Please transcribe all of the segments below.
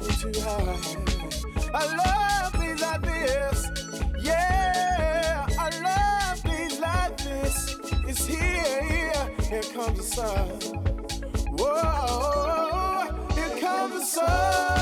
love too high. I love things like this. Yeah, I love things like this. It's here, here, here comes the sun. Whoa, here comes the sun.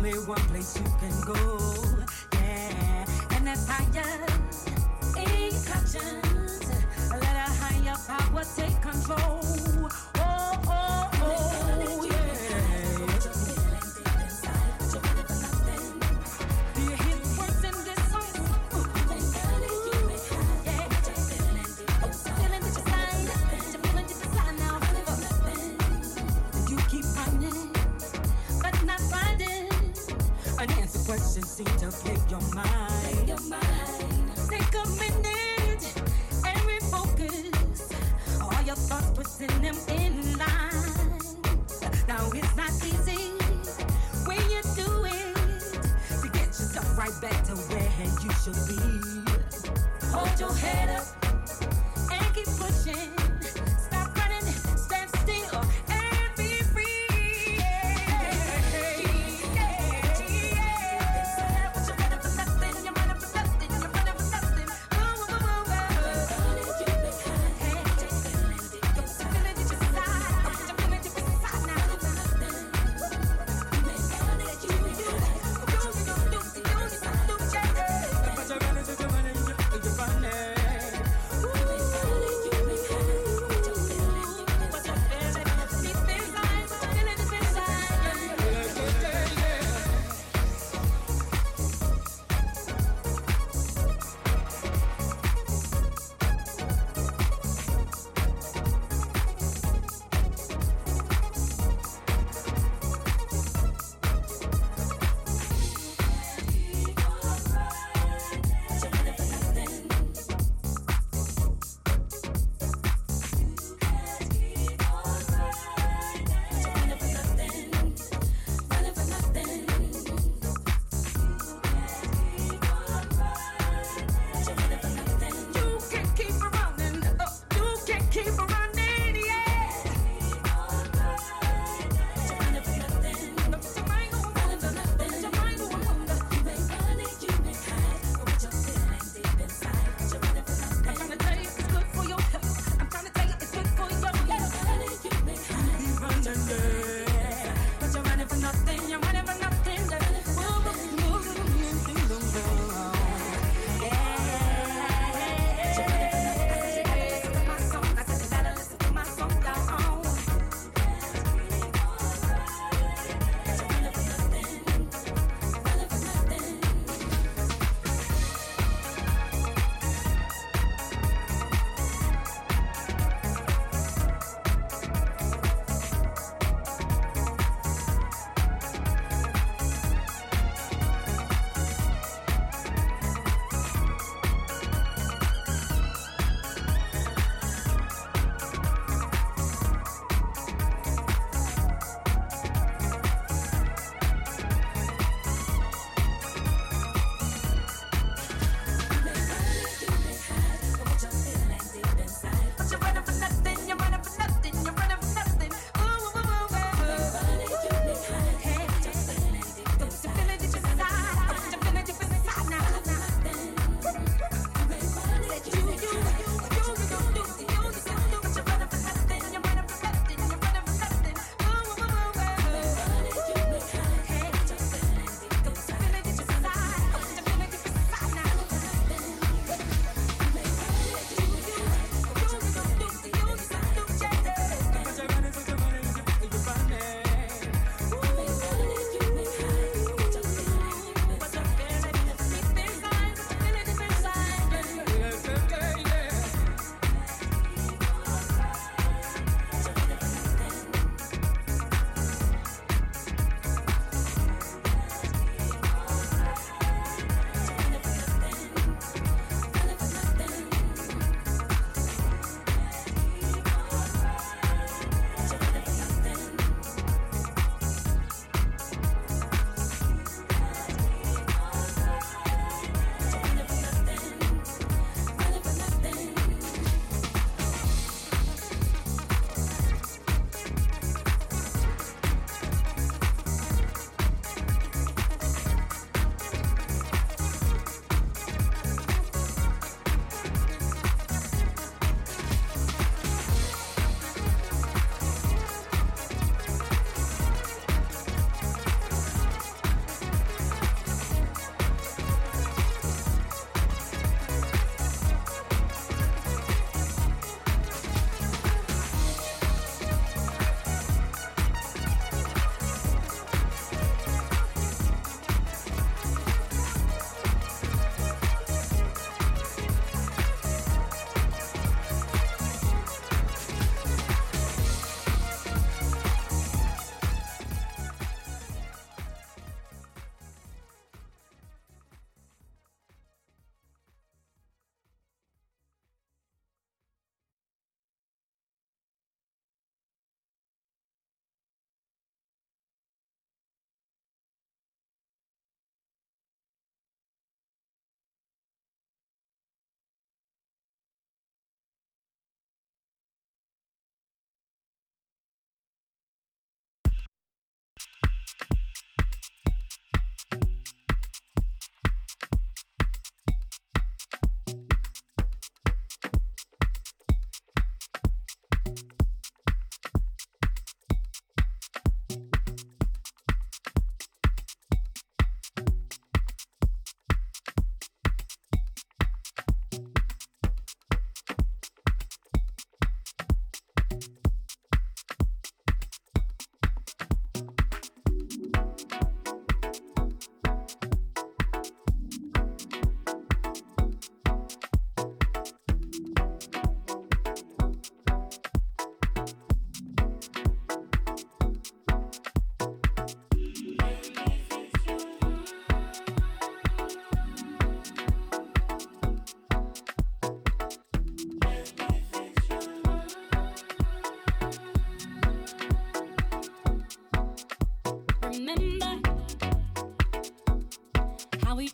Only one place you can go.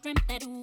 Give me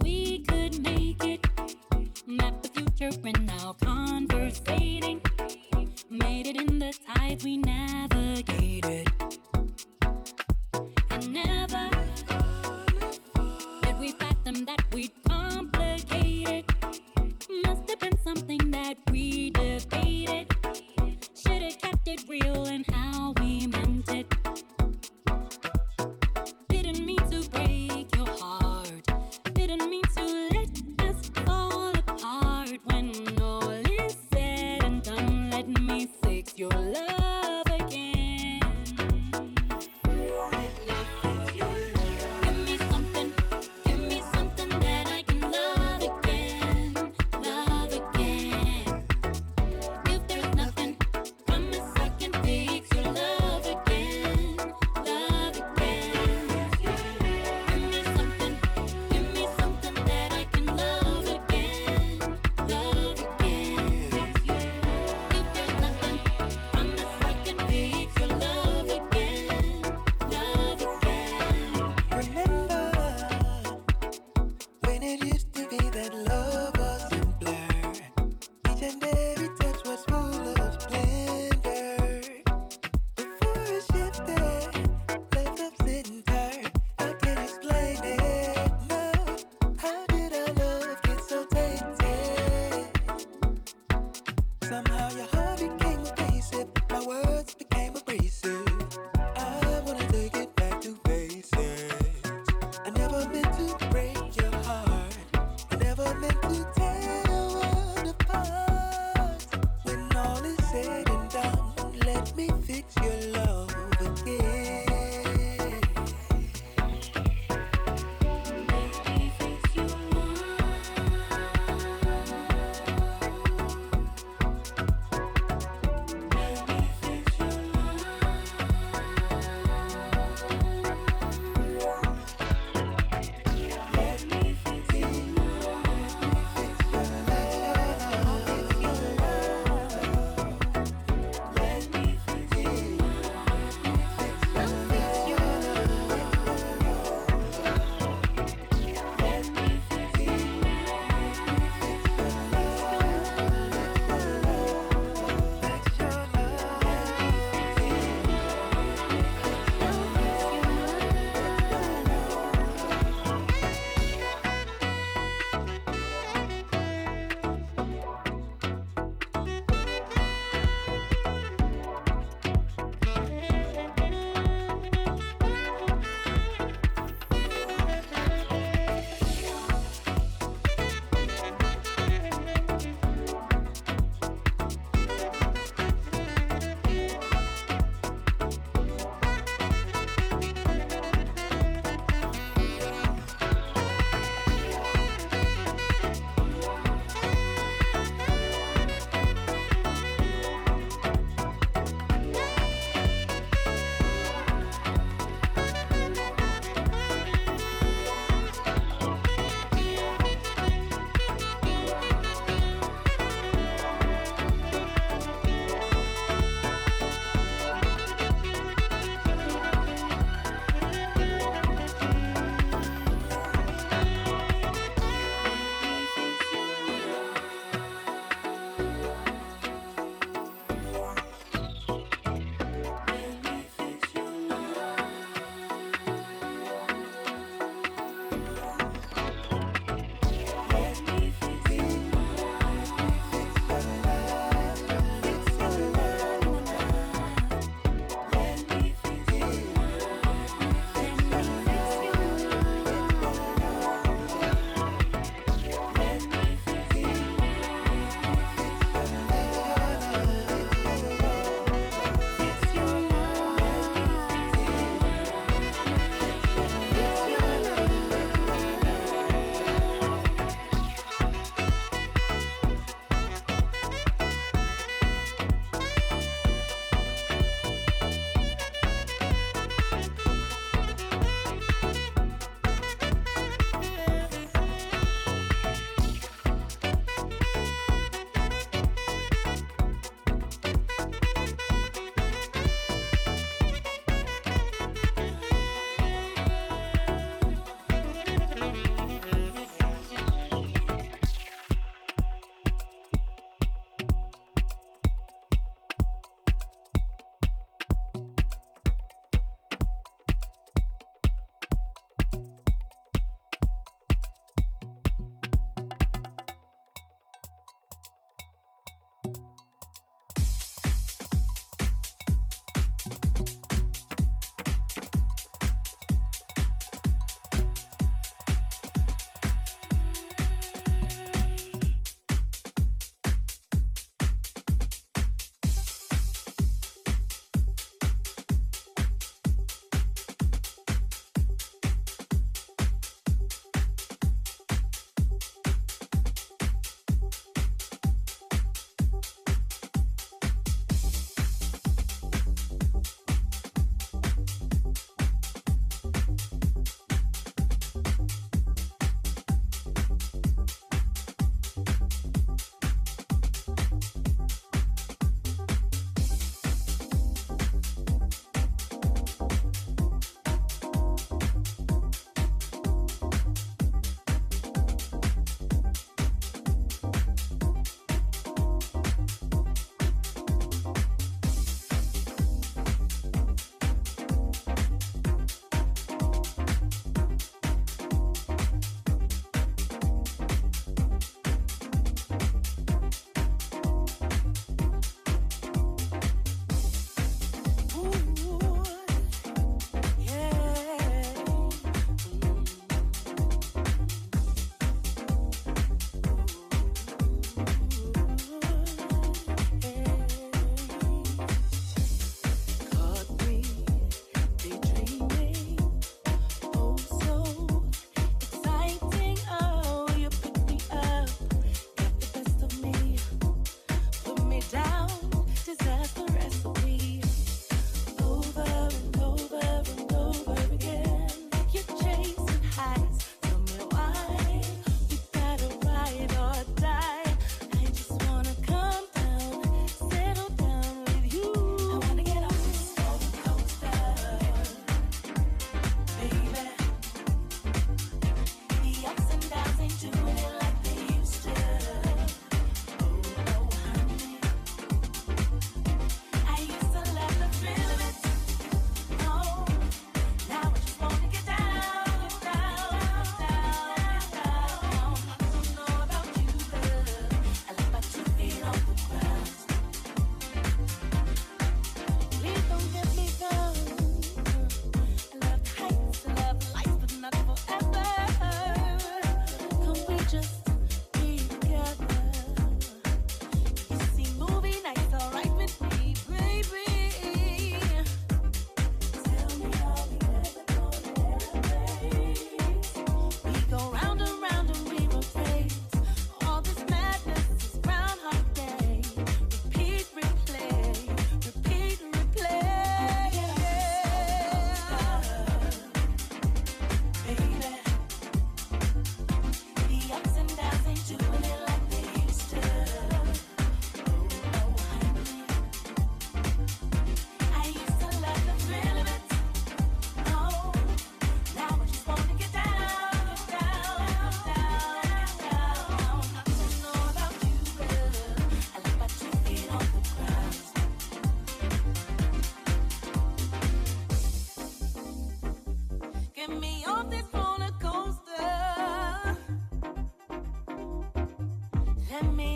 me.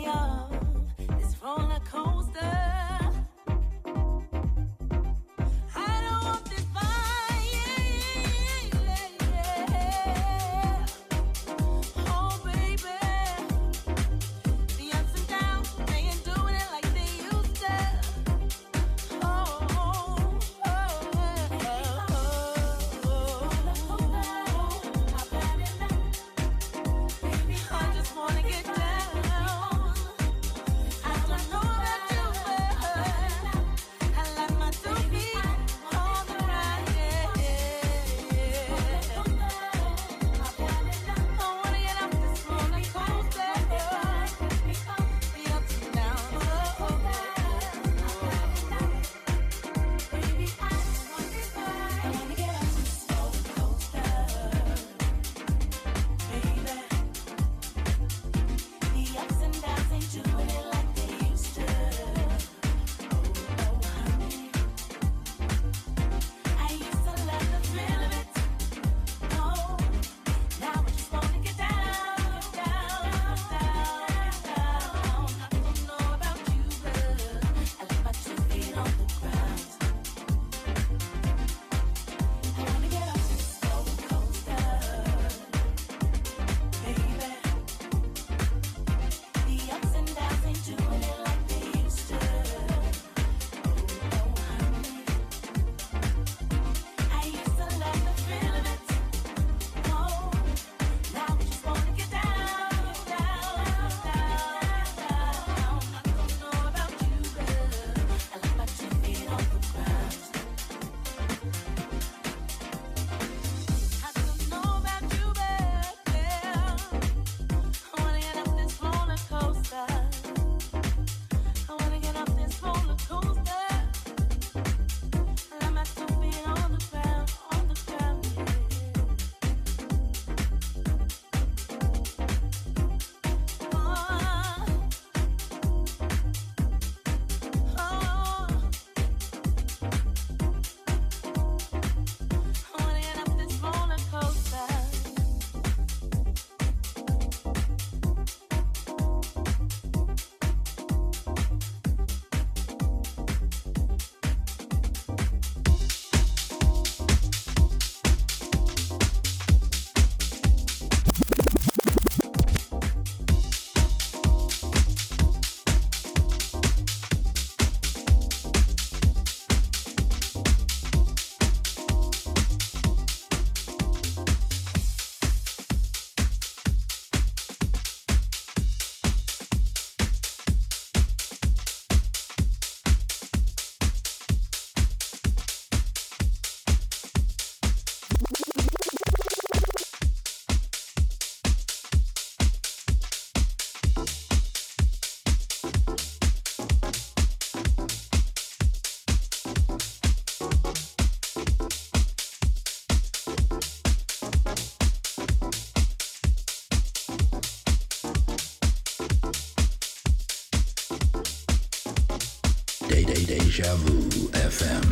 Deja Vu FM.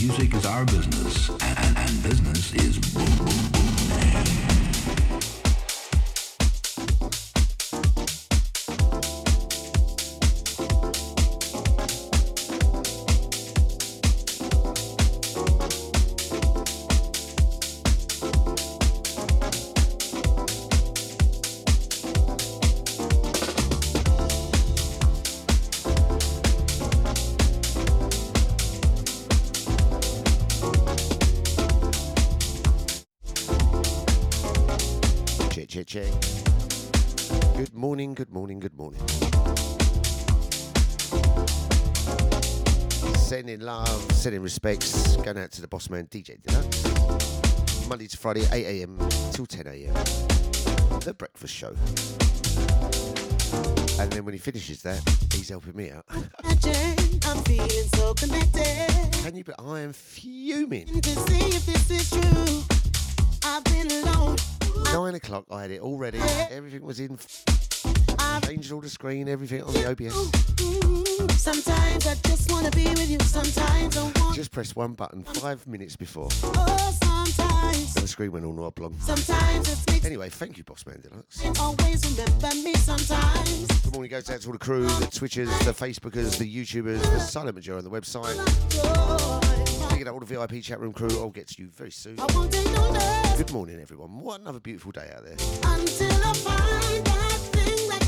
Music is our business, and, and business is boom, boom, boom. Sending respects, going out to the boss man DJ Deluxe. Monday to Friday, 8 a.m. till 10 a.m. The breakfast show. And then when he finishes that, he's helping me out. So. Can you? But I am fuming. Nine o'clock, I had it all ready. Everything was in Changed all the screen, everything on the OBS. Sometimes I just wanna be with you. Sometimes I want. Just press one button five minutes before. Oh, sometimes. And the screen went all oblong. Sometimes it's Anyway, thank you, Boss Man Deluxe. Always remember me sometimes. Good morning goes out to all the crew, the Twitchers, the Facebookers, the YouTubers, the Silent Majority on the website. Picking up all the VIP chat room crew. I'll get to you very soon. Good morning, everyone. What another beautiful day out there. Until I find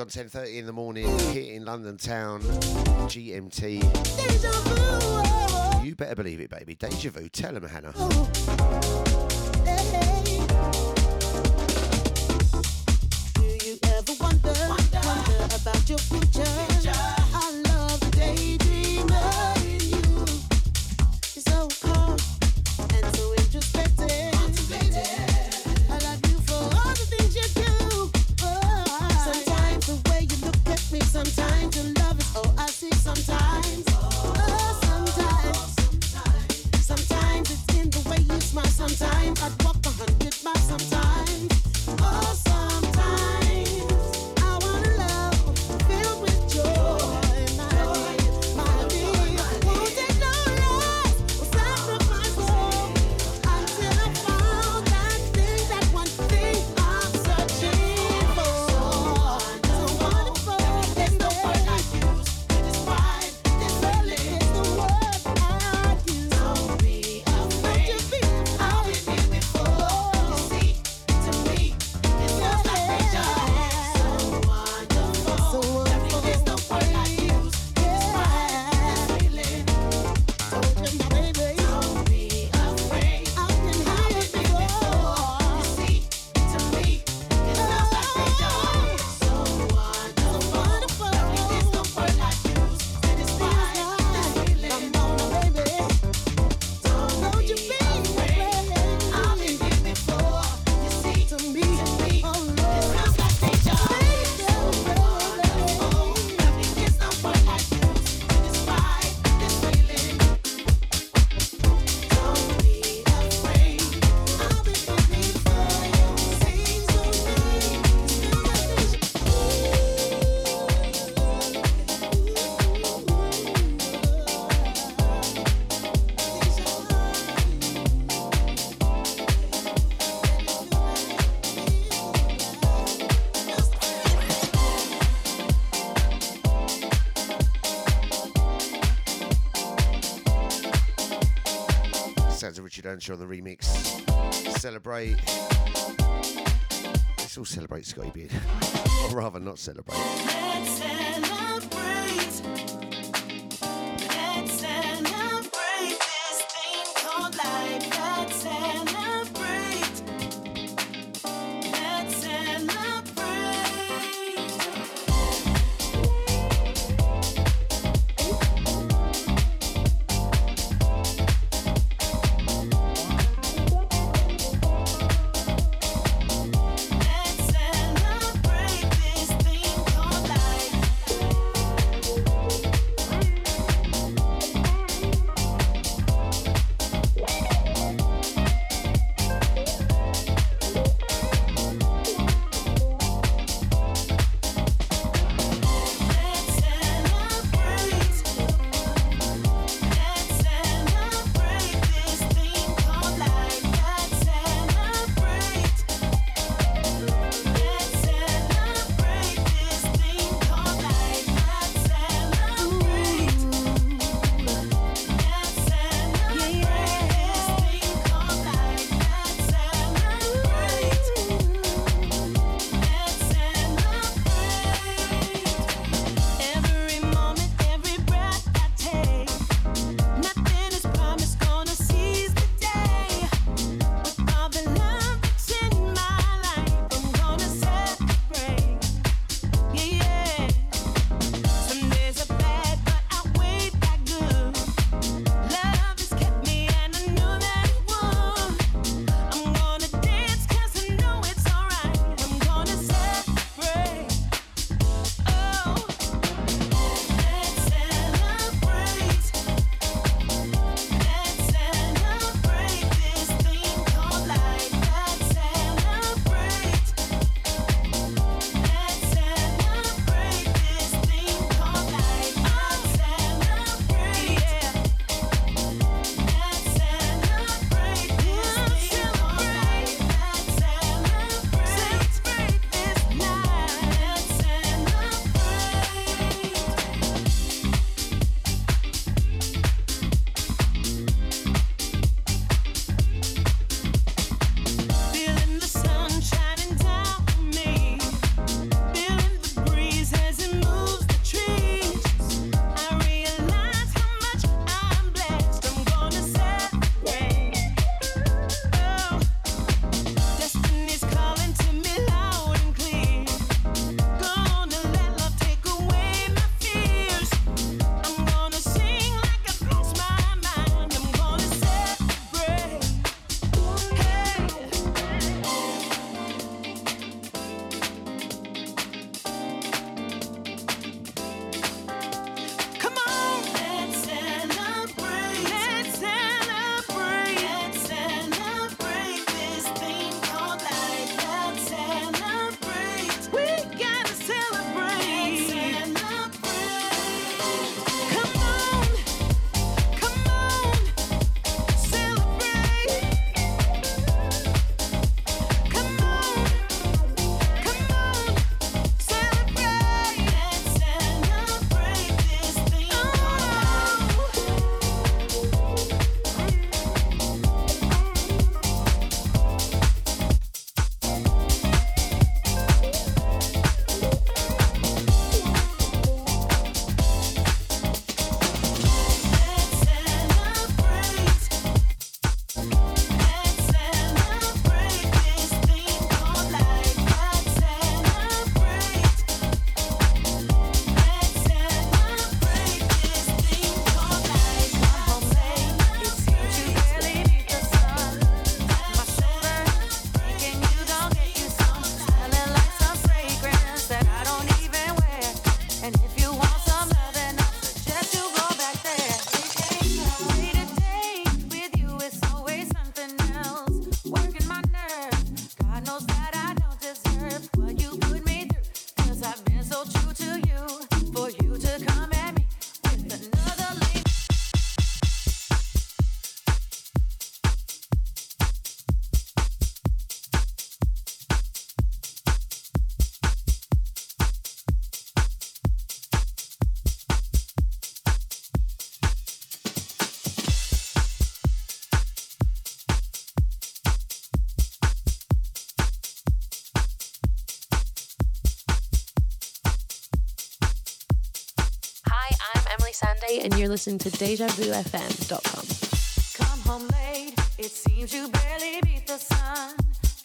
gone 10.30 in the morning here in London town, GMT. You better believe it, baby. Deja vu. Tell him, Hannah. Do you ever wonder, wonder about your future? I On the remix. Celebrate. Let's all celebrate Scotty Beard. or rather, not celebrate. and you're listening to DejaVuFM.com. Come home late, it seems you barely beat the sun.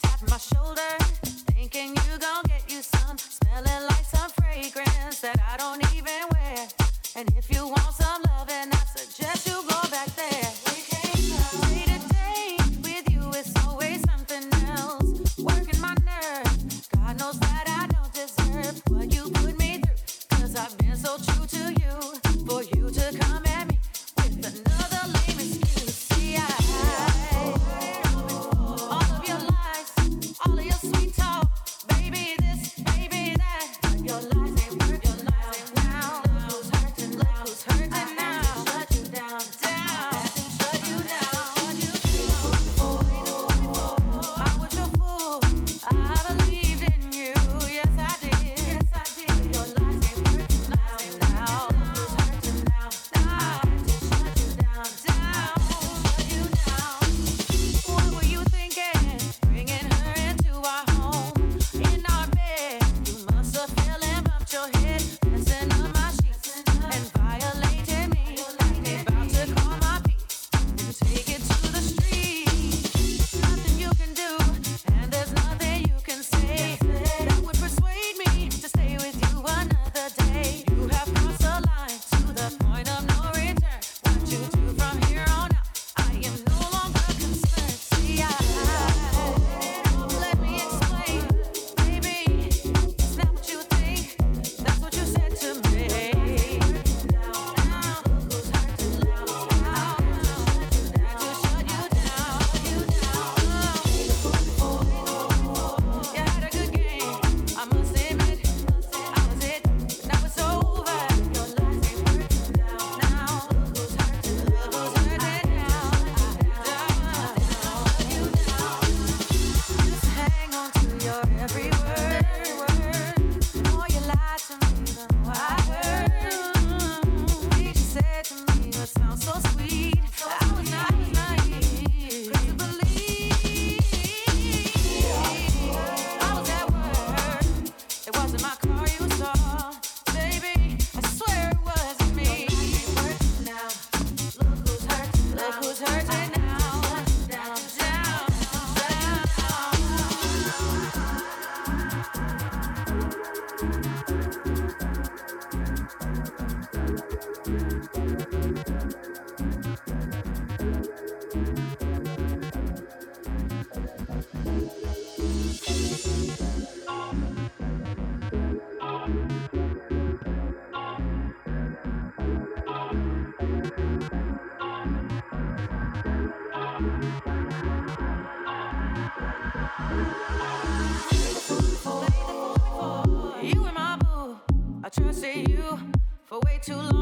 Tap my shoulder, thinking you gon' get you some. Smelling like some fragrance that I don't even wear. And if you want some loving, I suggest you go back there. way too long.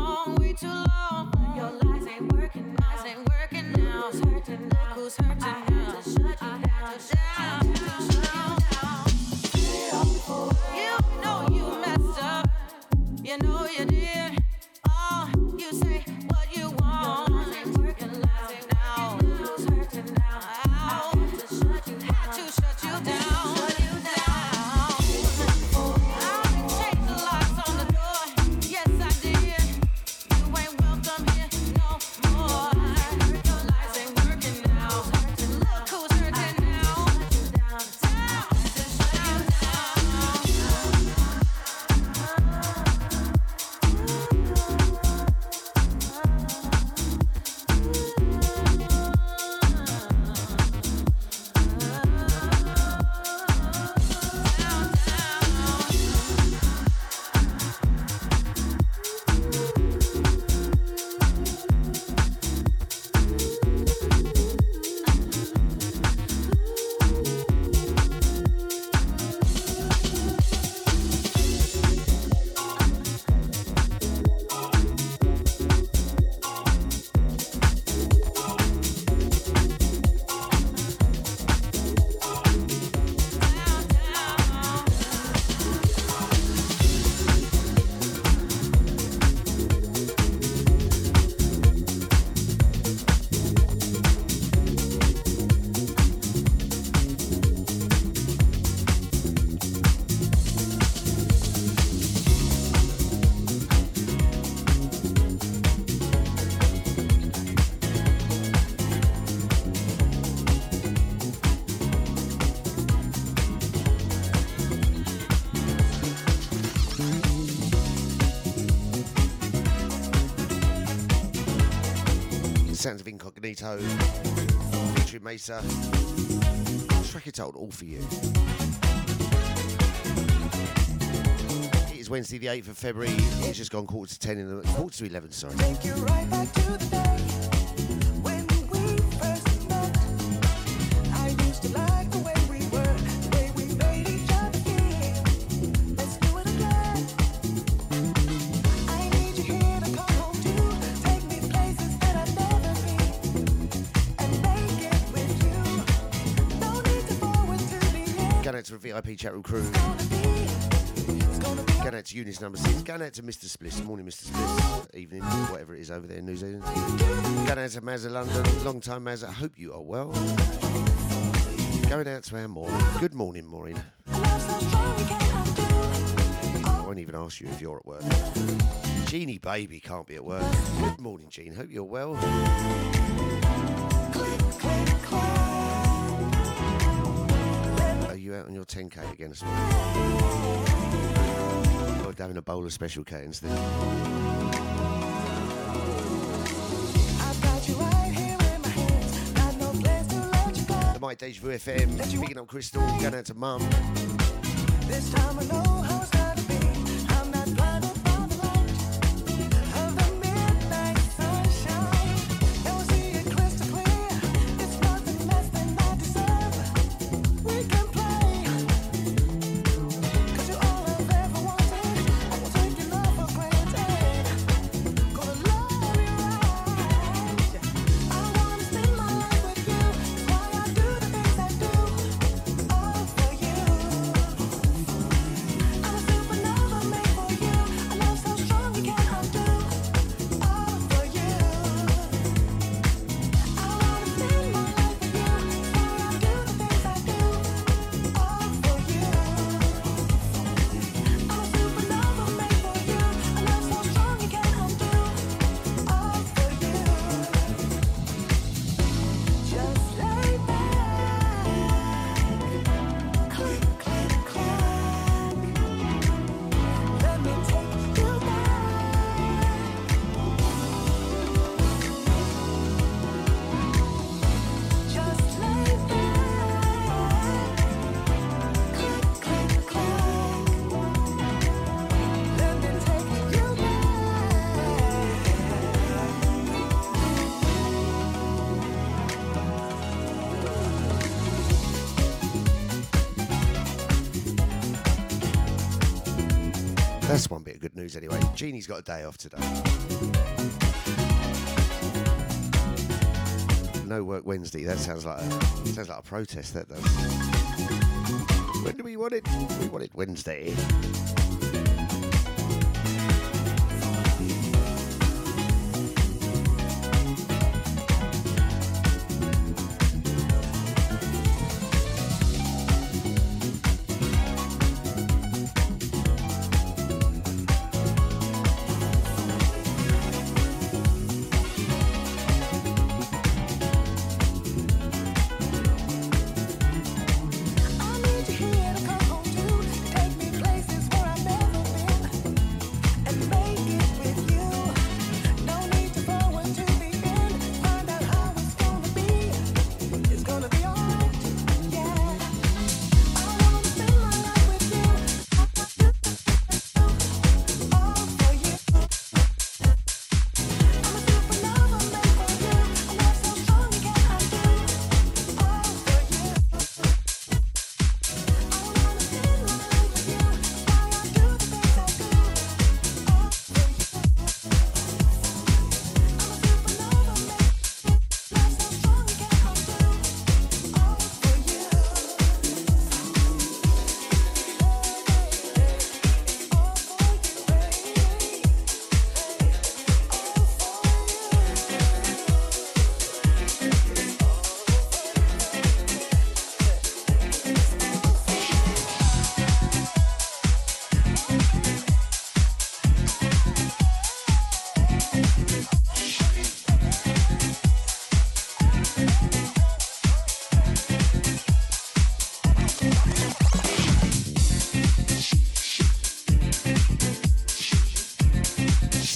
Incognito, featuring Maysa. Track it told all for you. It is Wednesday, the 8th of February. It's just gone quarter to 10 in the quarter to 11, sorry. Going out to the VIP chat room crew. Gonna be, it's gonna be Going out to Eunice number six. Going out to Mr. Spliss. Morning, Mr. Spliss. Evening, whatever it is over there in New Zealand. Going out to Mazza London. Long time Mazza. Hope you are well. Going out to our Maureen. Good morning, Maureen. love so strong we can't undo. I won't even ask you if you're at work. Jeannie Baby can't be at work. Good morning, Jean. Hope you're well. Are out on your 10k again this morning? Or having a bowl of special K instead? The Mike Deja Vu FM. Picking up Crystal. Going out to Mum. This time I know how news anyway. Jeannie's got a day off today. No work Wednesday. That sounds like a, sounds like a protest. That does. When do we want it? We want it Wednesday.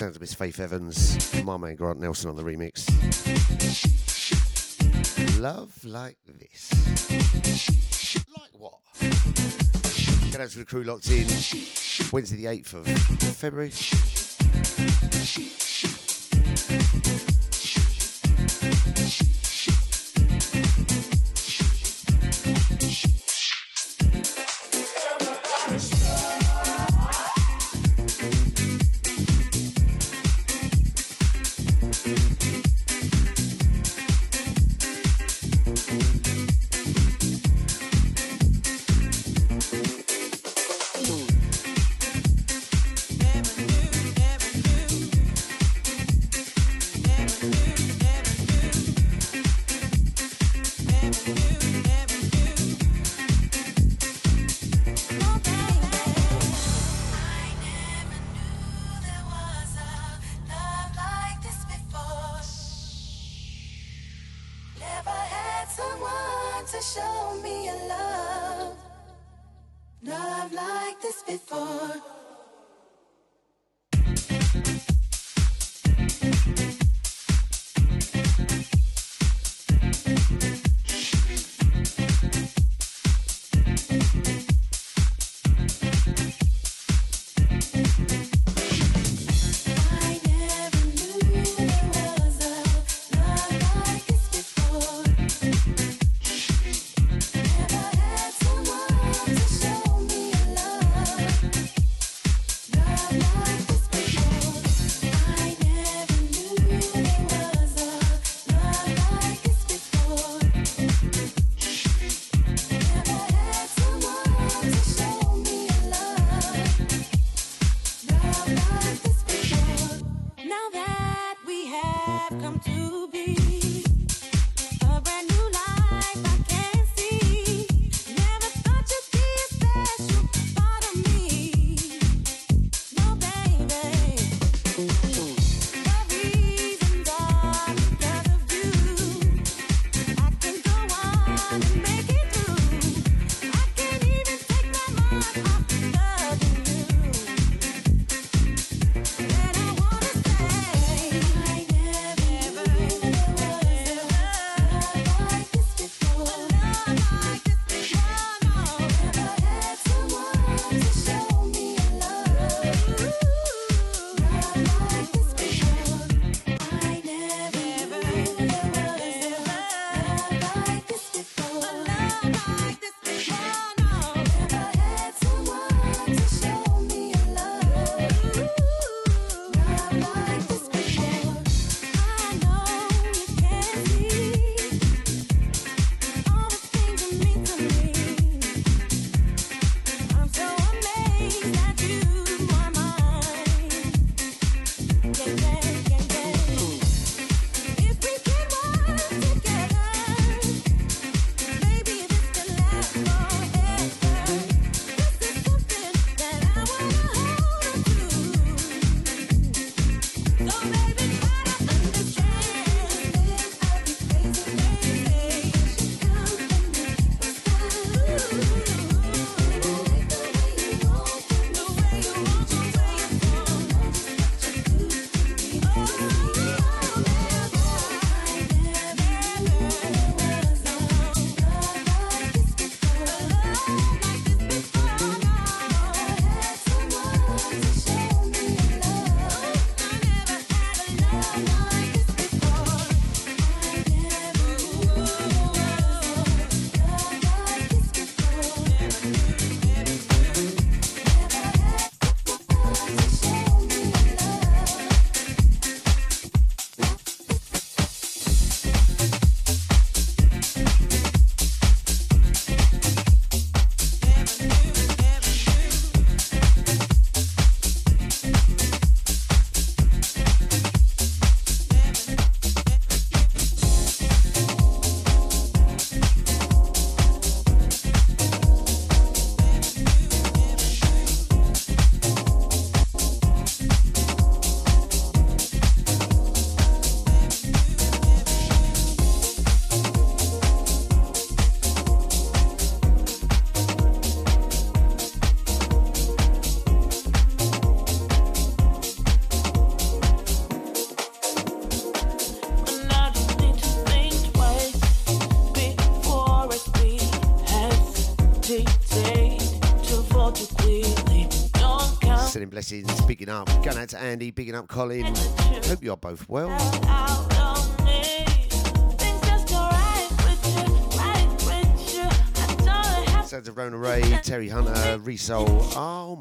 It's Faith Evans, my man Grant Nelson on the remix. Love like this. Like what? Get out to the crew locked in. Wednesday the 8th of February. Blessings, picking up. Going out to Andy, picking up Colin. Hope you are both well. Sounds of Rona Ray, Terry Hunter, Resol. Oh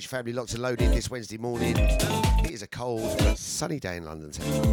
family locked and loaded this Wednesday morning. It is a cold but sunny day in London town.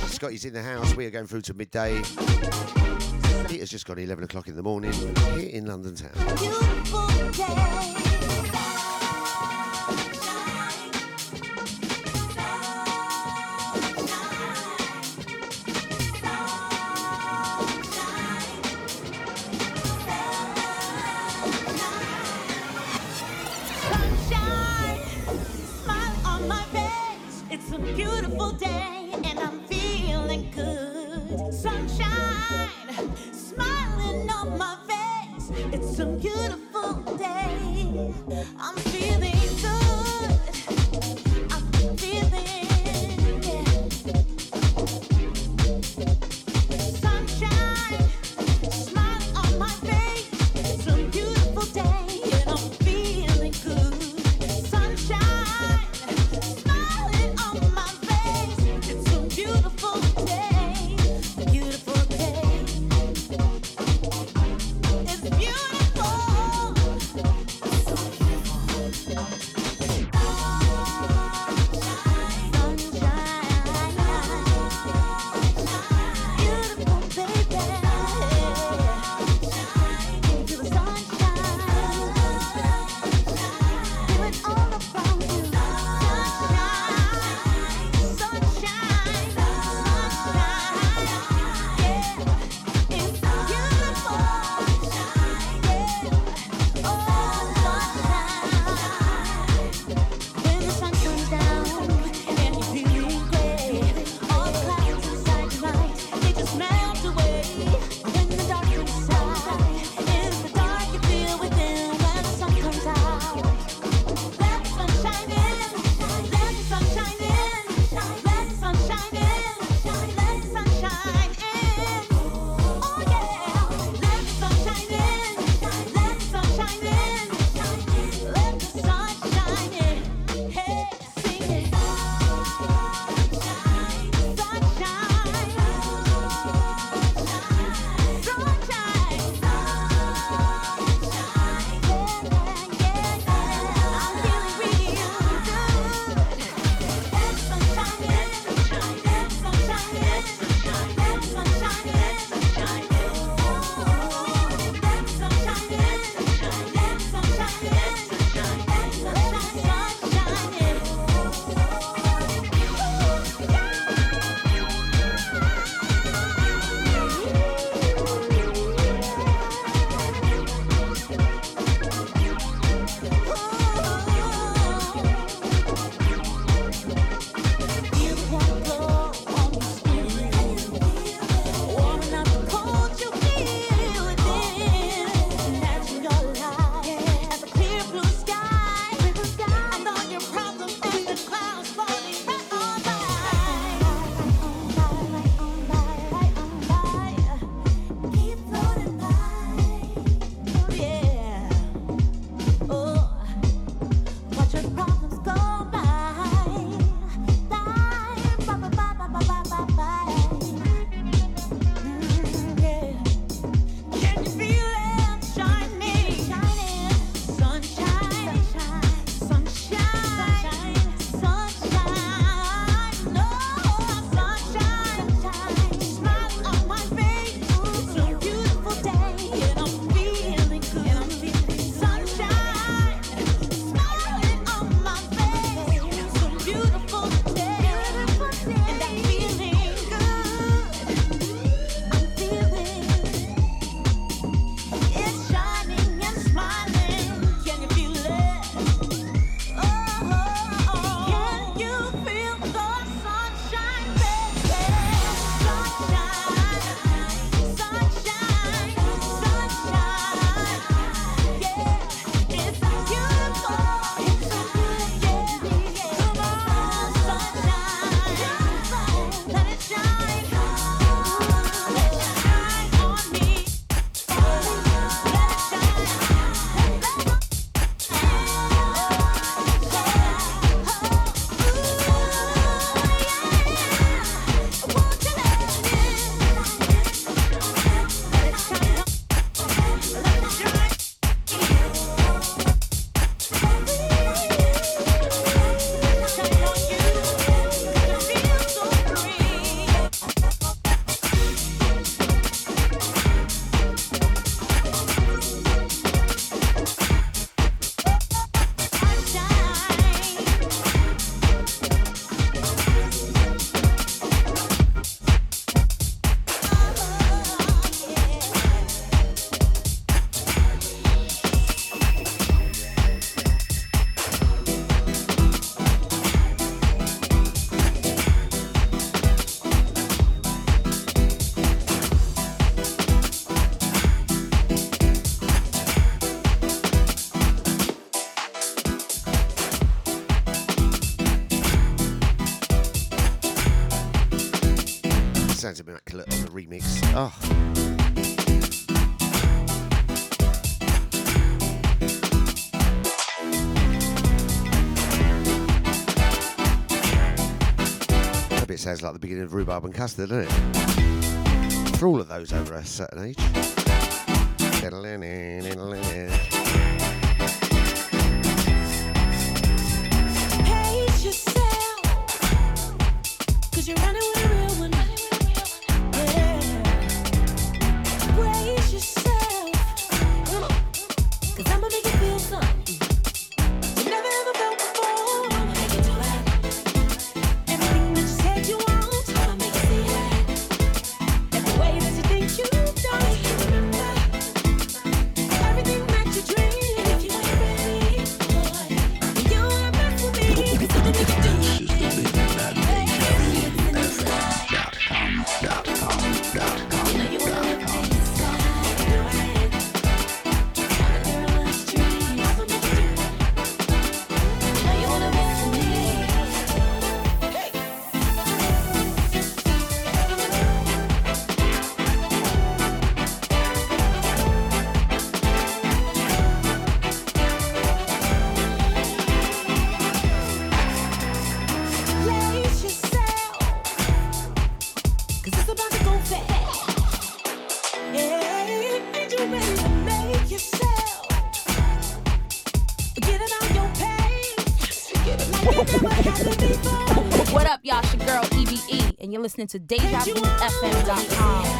Scotty's in the house. We are going through to midday. It has just gone 11 o'clock in the morning here in London town. beautiful day and I'm feeling good. Sunshine smiling on my face. It's a beautiful day. I'm feeling. sounds like the beginning of rhubarb and custard, doesn't it? For all of those over a certain age. you're listening to DejaVuFM.com.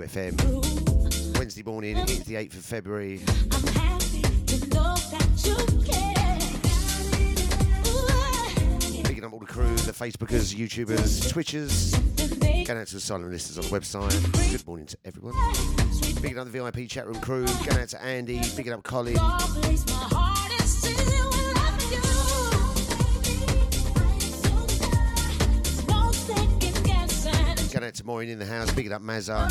FM. Wednesday morning, it's the 8th of February. I'm happy to know that you care. Ooh, Picking up all the crew, the Facebookers, YouTubers, Twitchers. Going out to the silent listeners on the website. Good morning to everyone. Picking up the VIP chat room crew. Going out to Andy. Picking up Colin. Maureen in the house. Picking up Mazza.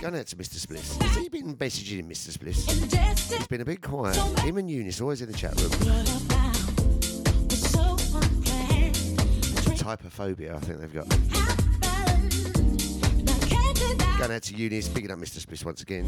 Going out to Mr. Spliss. Has he been messaging Mr. Spliss? He's been a bit quiet. Him and Eunice always in the chat room. Typophobia, I think they've got. Going out to Eunice. Picking up Mr. Spliss once again.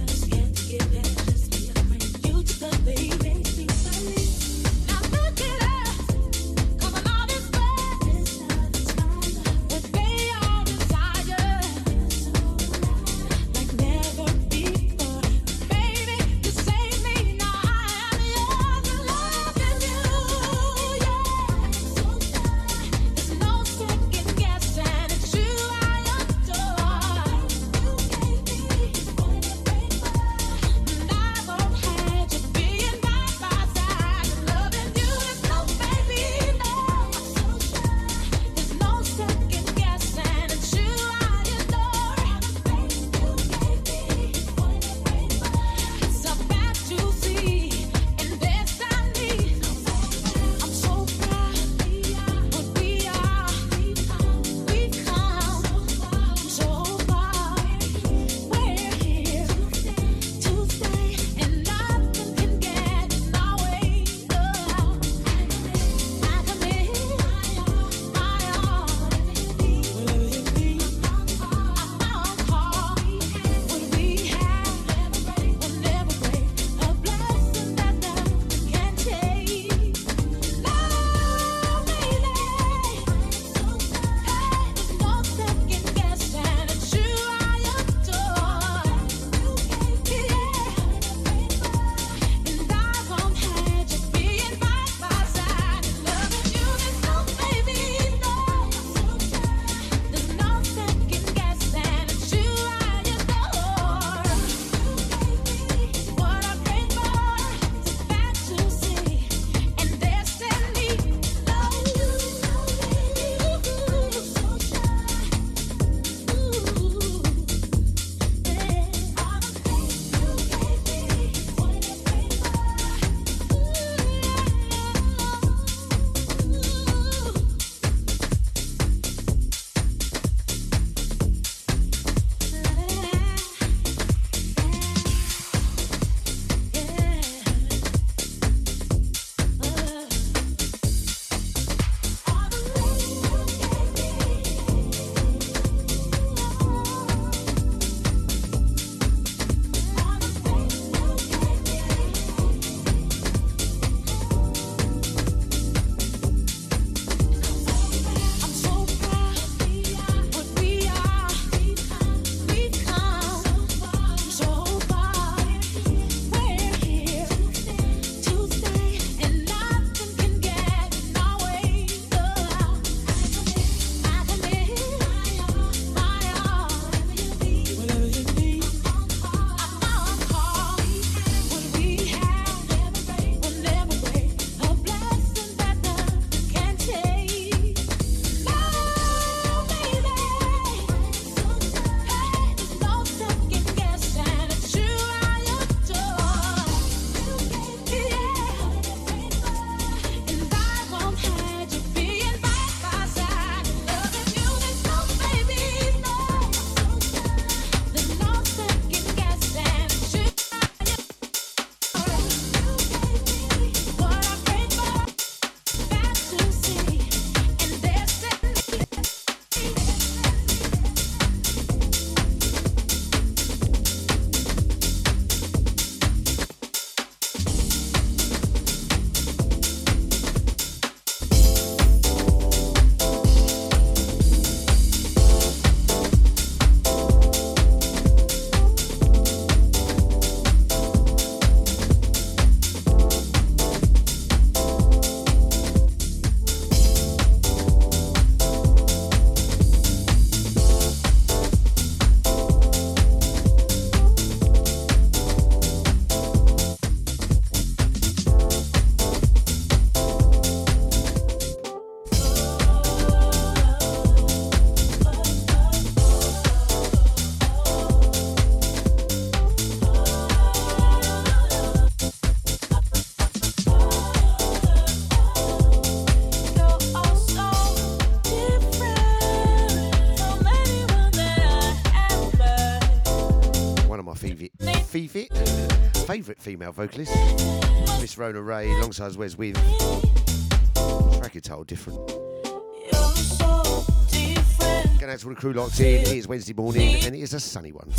Favourite female vocalist, Miss Rona Ray, alongside Wez Wynth. Track entitled Different. Going out to all the crew locked in. It is Wednesday morning and it is a sunny one.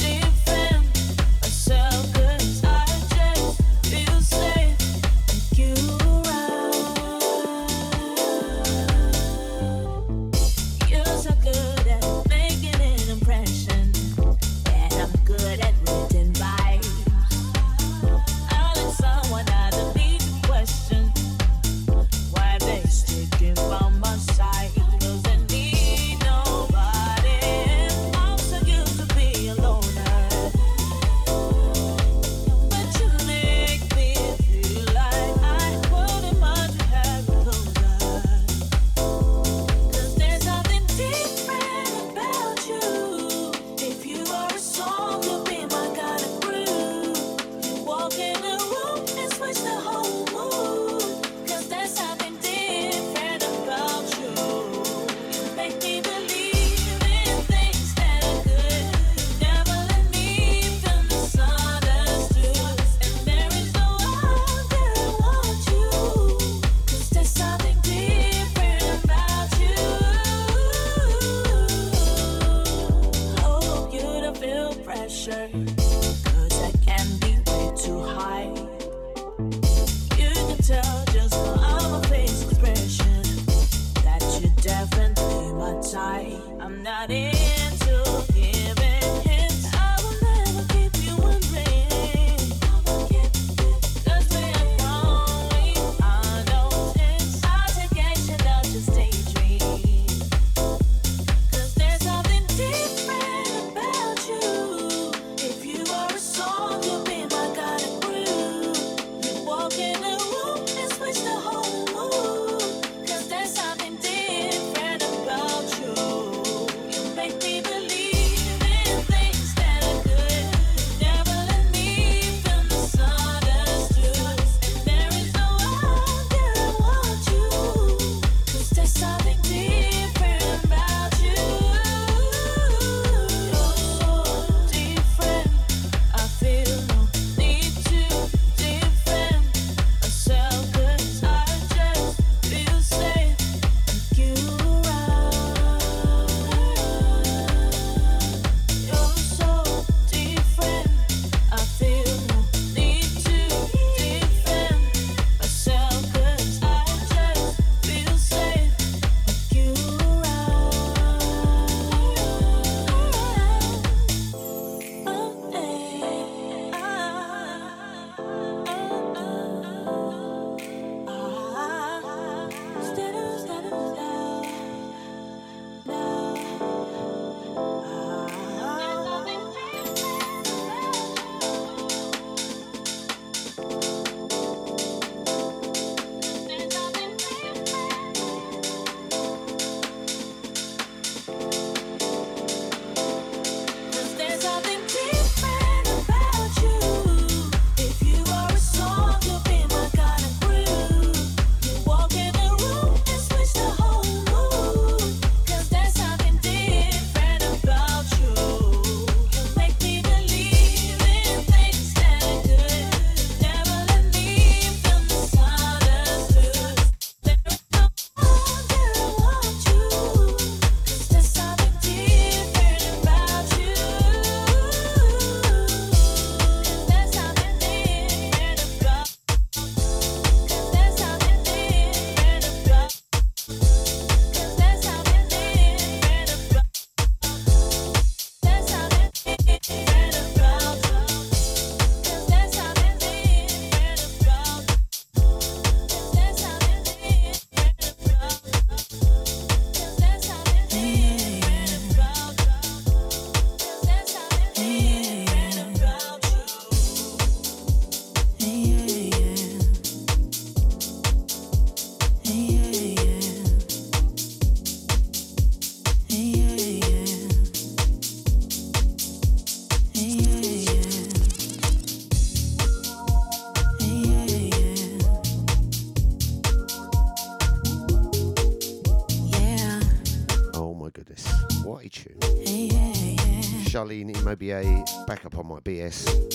maybe a backup on my BS.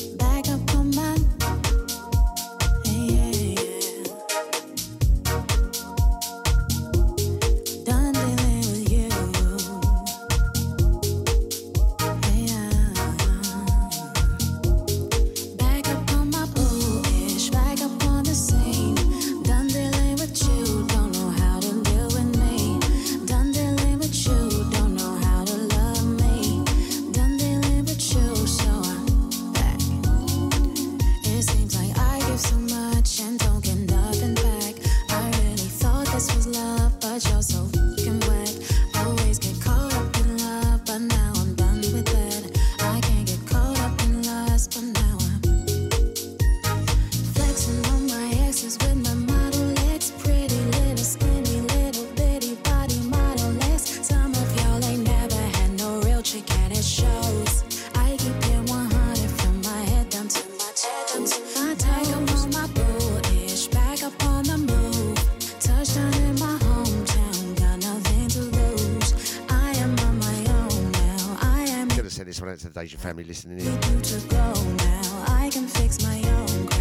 of Asian family listening in.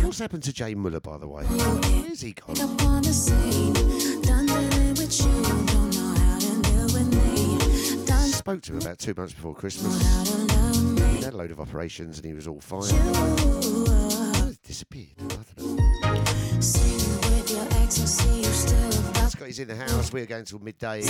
What's happened to Jay Muller, by the way? Where's he gone? Spoke to him about two months before Christmas. He had a load of operations and he was all fine. He disappeared. Scotty's in the house. We're going till midday.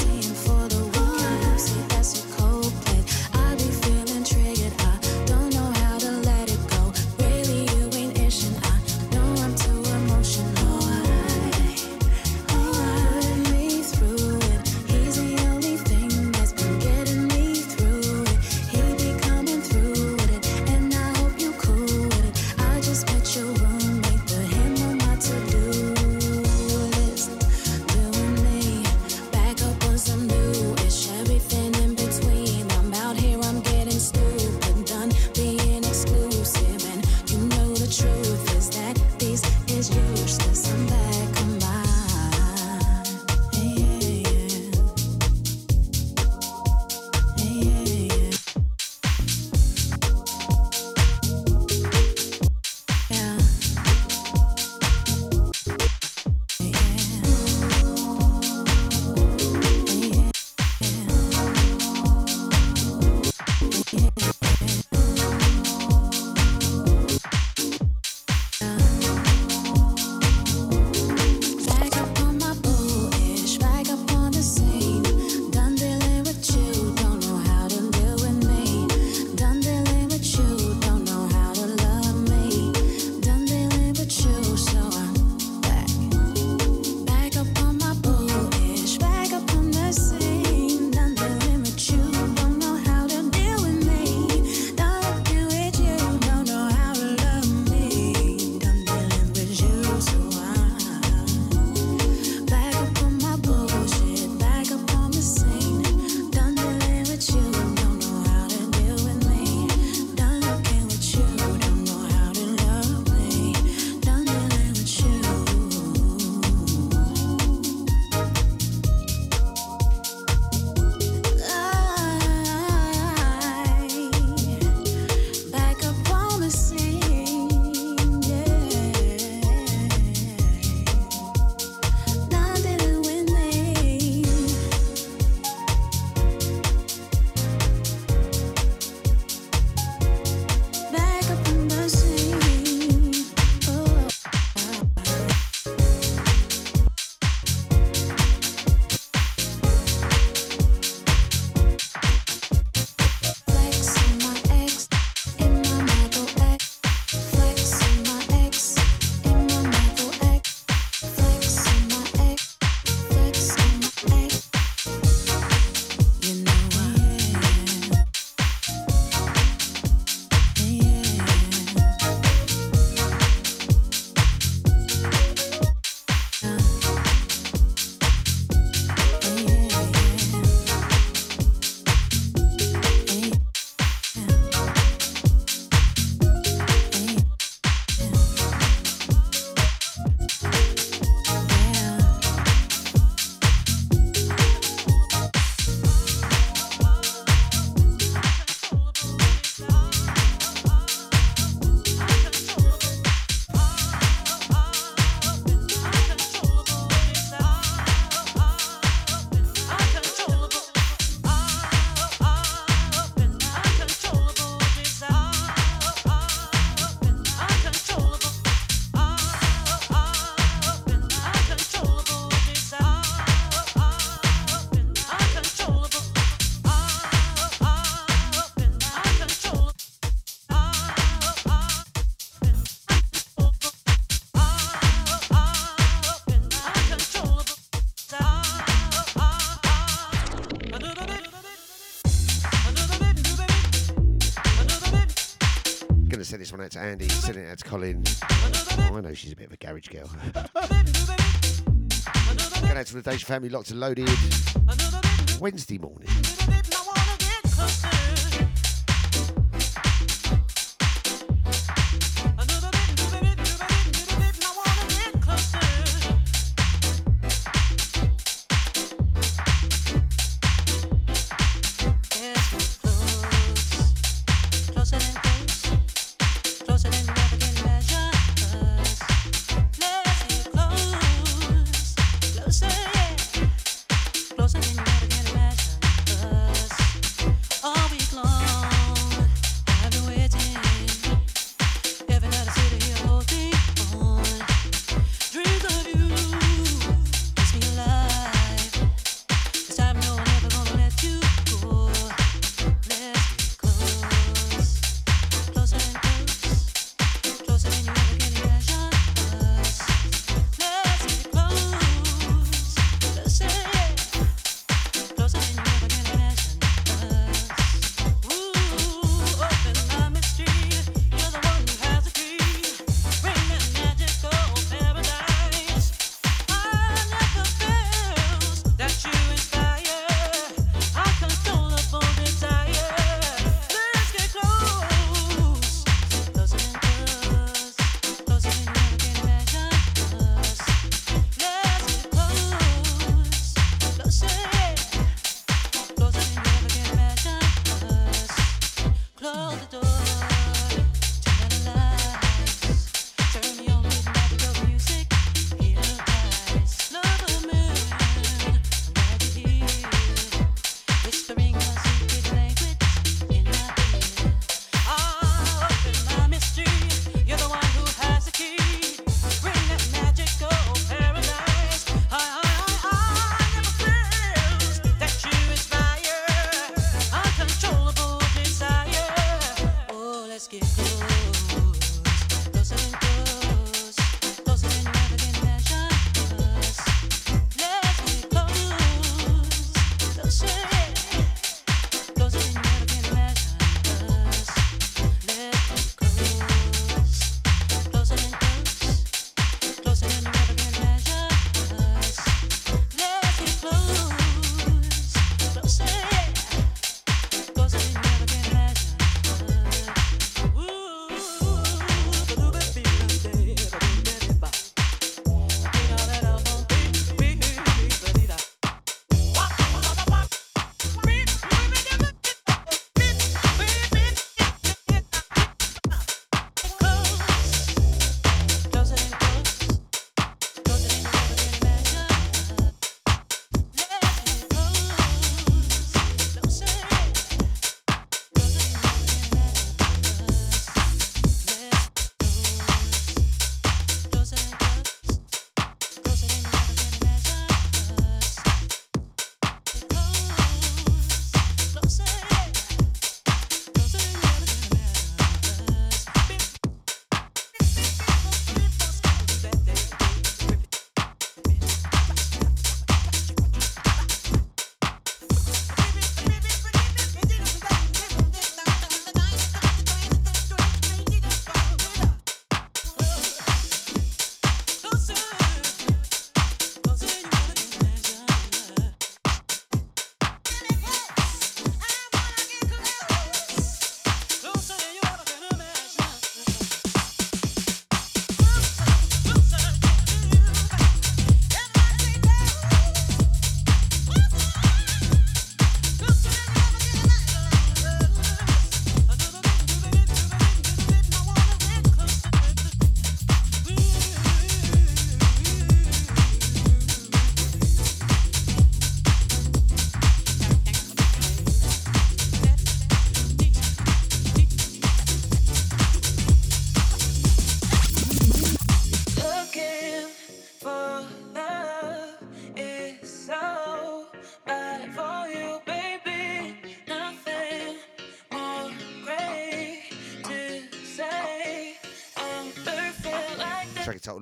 Out to Andy, sending it out to Colin. Oh, I know she's a bit of a garage girl. Going out to the Deja family, locked and loaded. Wednesday morning.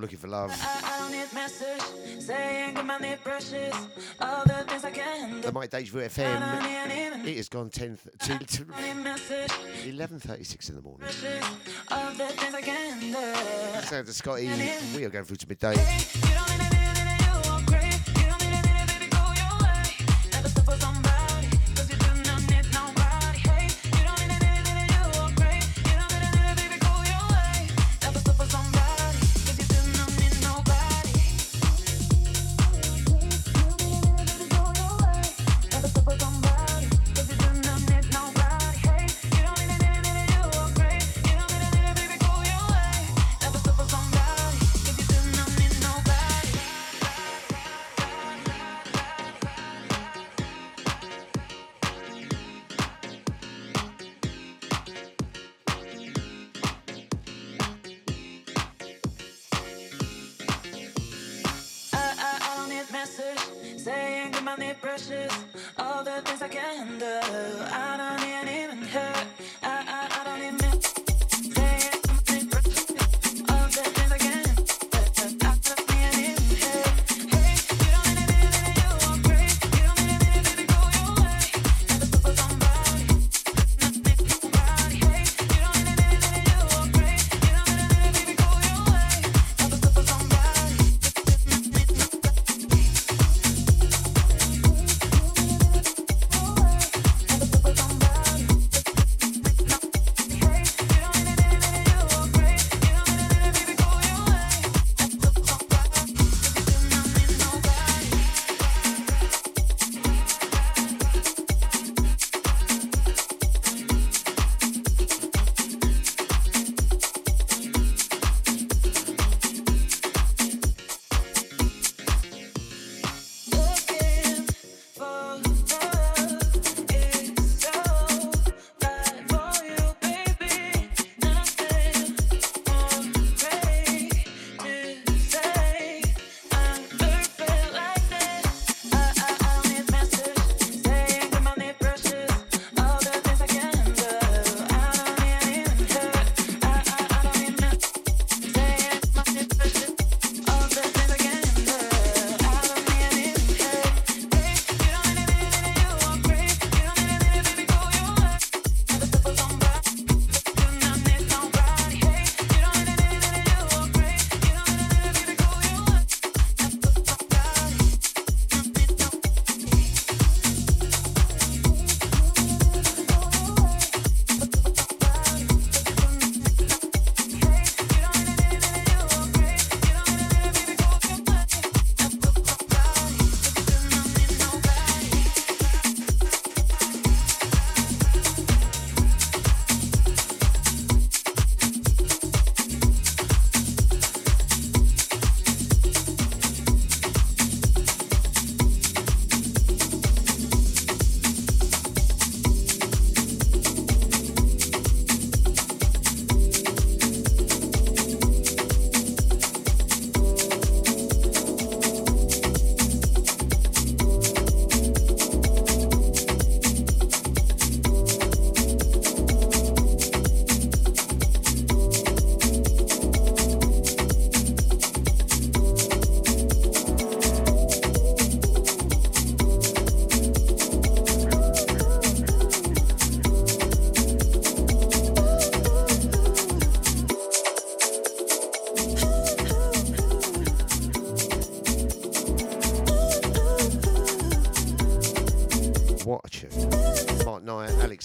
looking for love. The My Deja Vu FM. It has gone 10 th- to, 11.36 in the morning. Sounds of Scotty. We are going through to midday. I need precious. All the things I can do. I don't need any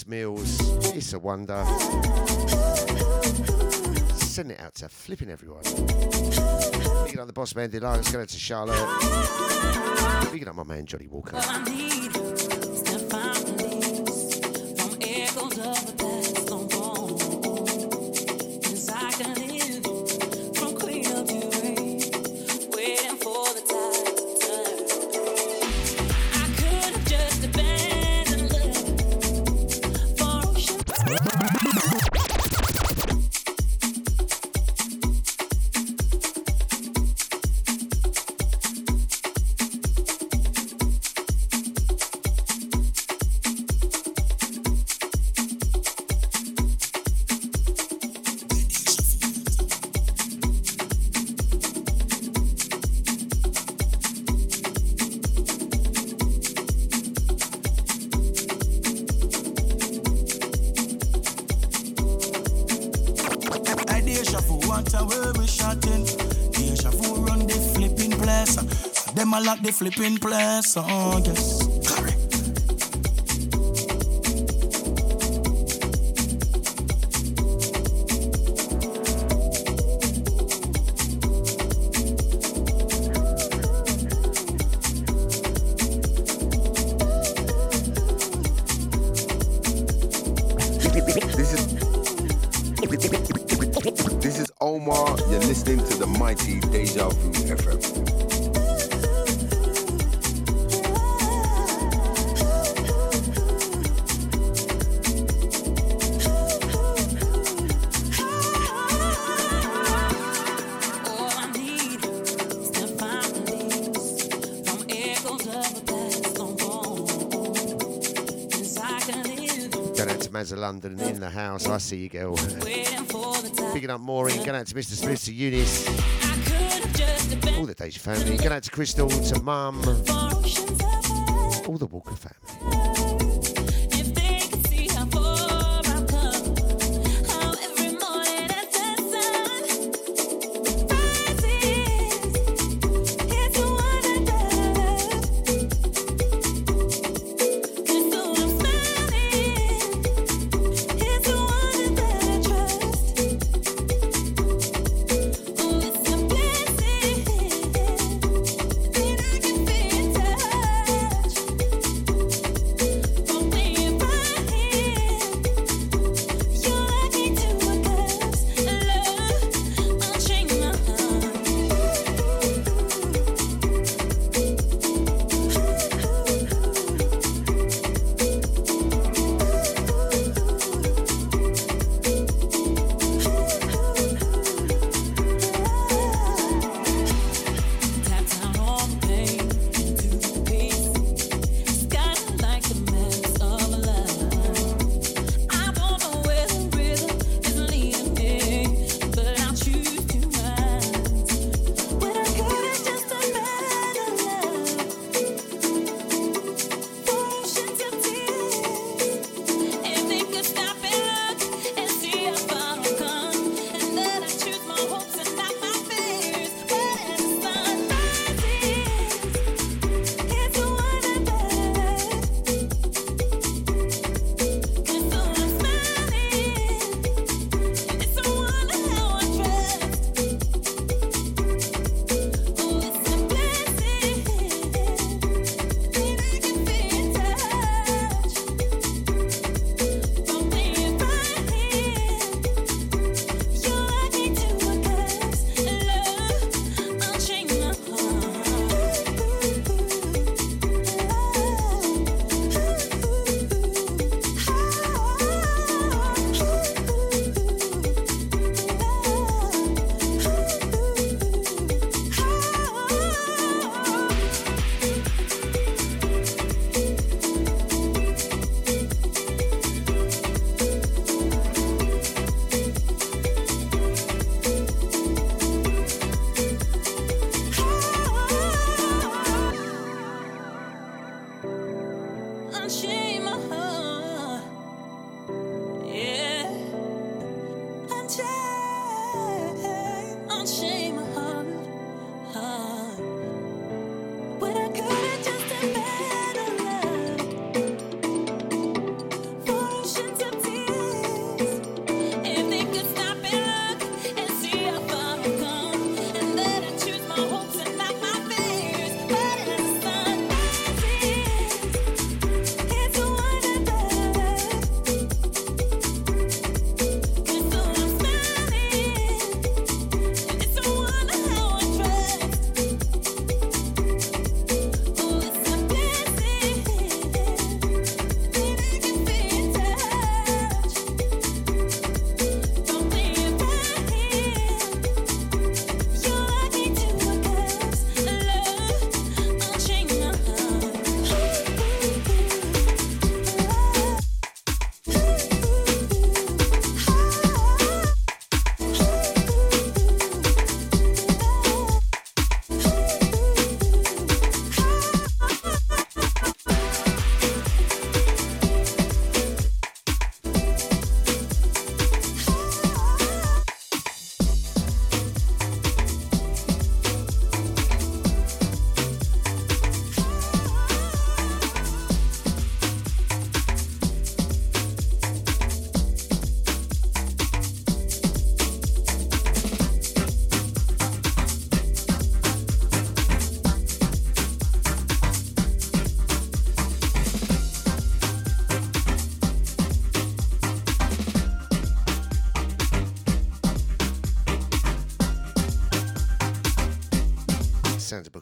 Mills. It's a wonder. Send it out to flipping everyone. Speaking up the boss man Deluxe, going out to Charlotte. Speaking up my man Johnny Walker. Them a lock the flipping place, oh yes. I see you, girl. Picking up Maureen. Going out to Mr. Smith, to Eunice. All the Deja family. Going out to Crystal, to Mum.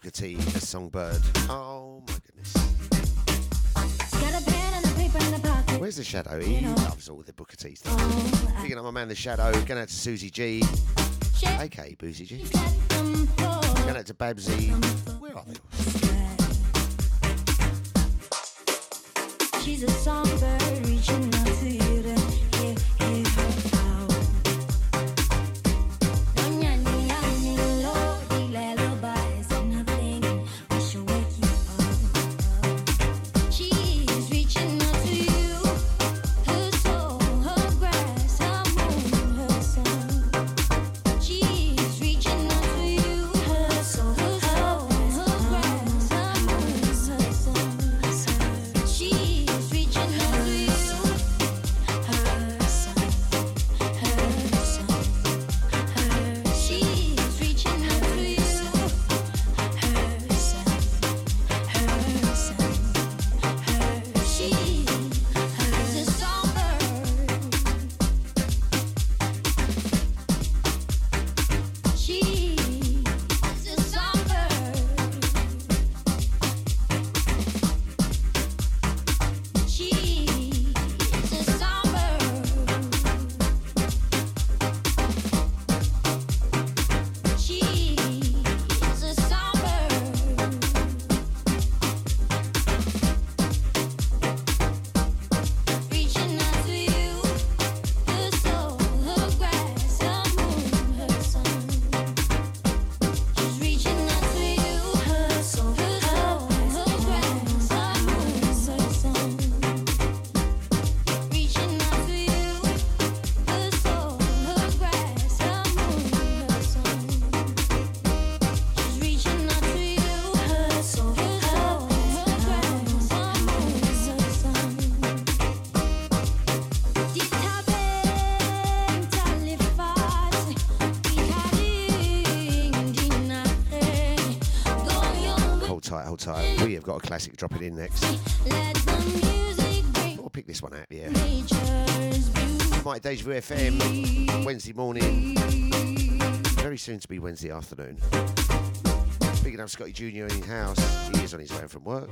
Booker T, a songbird. Oh my goodness. Where's the shadow? He loves all the Booker T stuff. Oh, Picking up my man the shadow, going out to Susie G, Okay, Boozy G. Going out to Babsy. we have got a classic dropping in next. We'll pick this one out, yeah. Mike Deja Vu FM, Wednesday morning. Very soon to be Wednesday afternoon. Speaking of Scotty Jr. in house. He is on his way from work.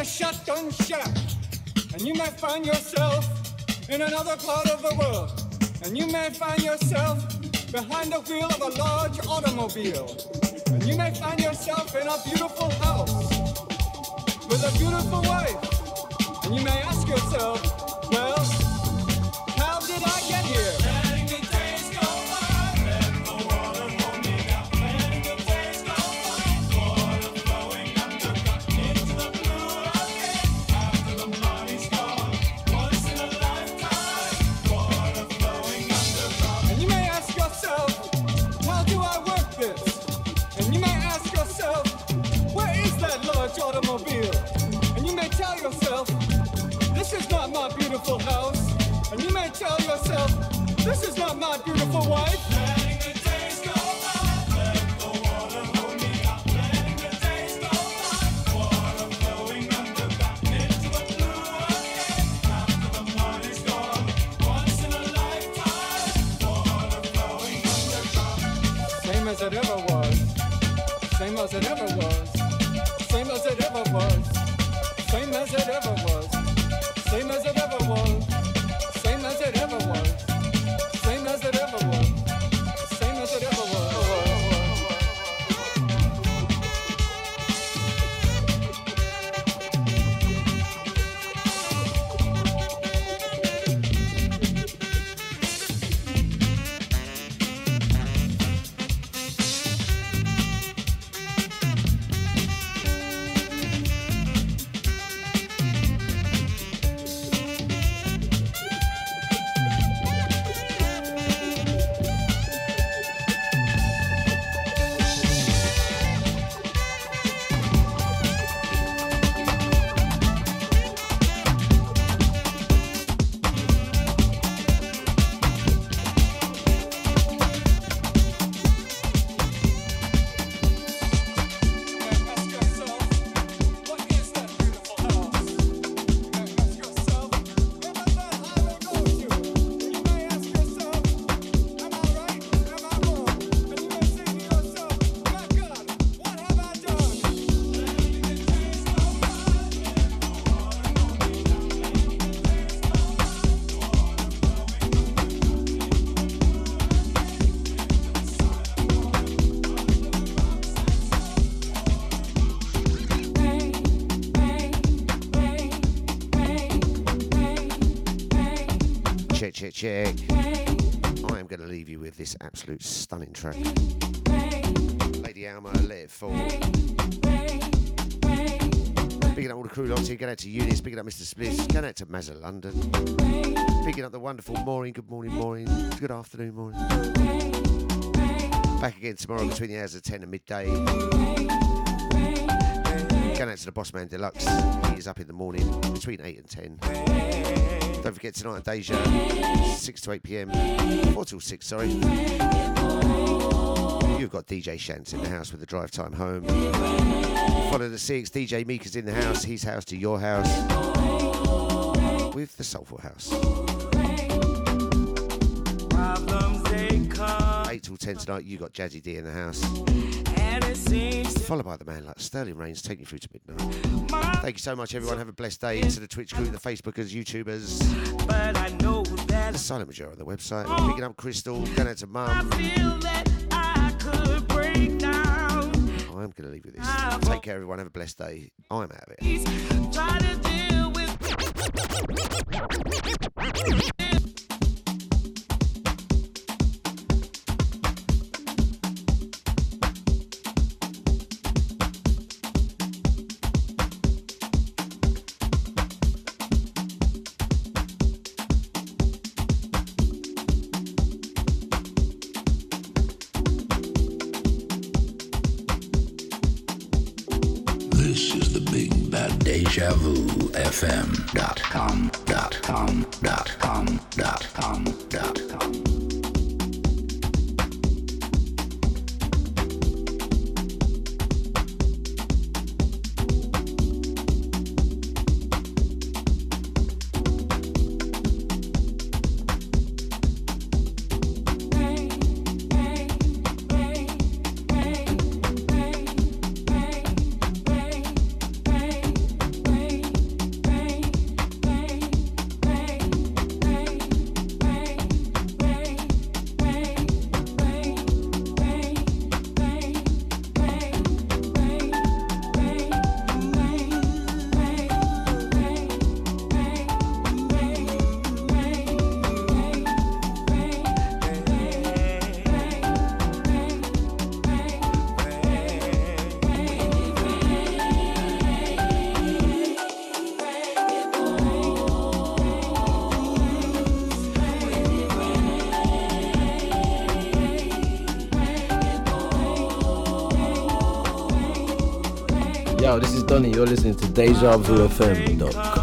A shotgun shack. And you may find yourself in another part of the world. And you may find yourself behind the wheel of a large automobile. And you may find yourself in a beautiful house with a beautiful wife. And you may ask yourself, well, Check. I am going to leave you with this absolute stunning track. Lady Alma, Let It Fall. Picking up all the crew lots here. Going out to Eunice. Picking up Mr. Smith. Going out to Mazza London. Picking up the wonderful Maureen. Good morning, Maureen. Good afternoon, Maureen. Back again tomorrow between the hours of 10 and midday. Going out to the Boss Man Deluxe. He is up in the morning between 8 and 10. Don't forget tonight at Deja, 6 to 8 pm. 4 till 6, sorry. You've got DJ Shants in the house with the drive time home. Follow the six. DJ Mika's in the house, his house to your house. With the Soulful House. 8 till 10 tonight, you got Jazzy D in the house. Followed by the man like Sterling Reigns, taking you through to midnight. Thank you so much, everyone. Have a blessed day. To the Twitch crew, the Facebookers, YouTubers, the Silent Majority on the website. Picking up Crystal, going out to Mum. I'm going to leave you with this. Take care, everyone. Have a blessed day. I'm out of it. Donny. You're listening to DejaVuFM.com.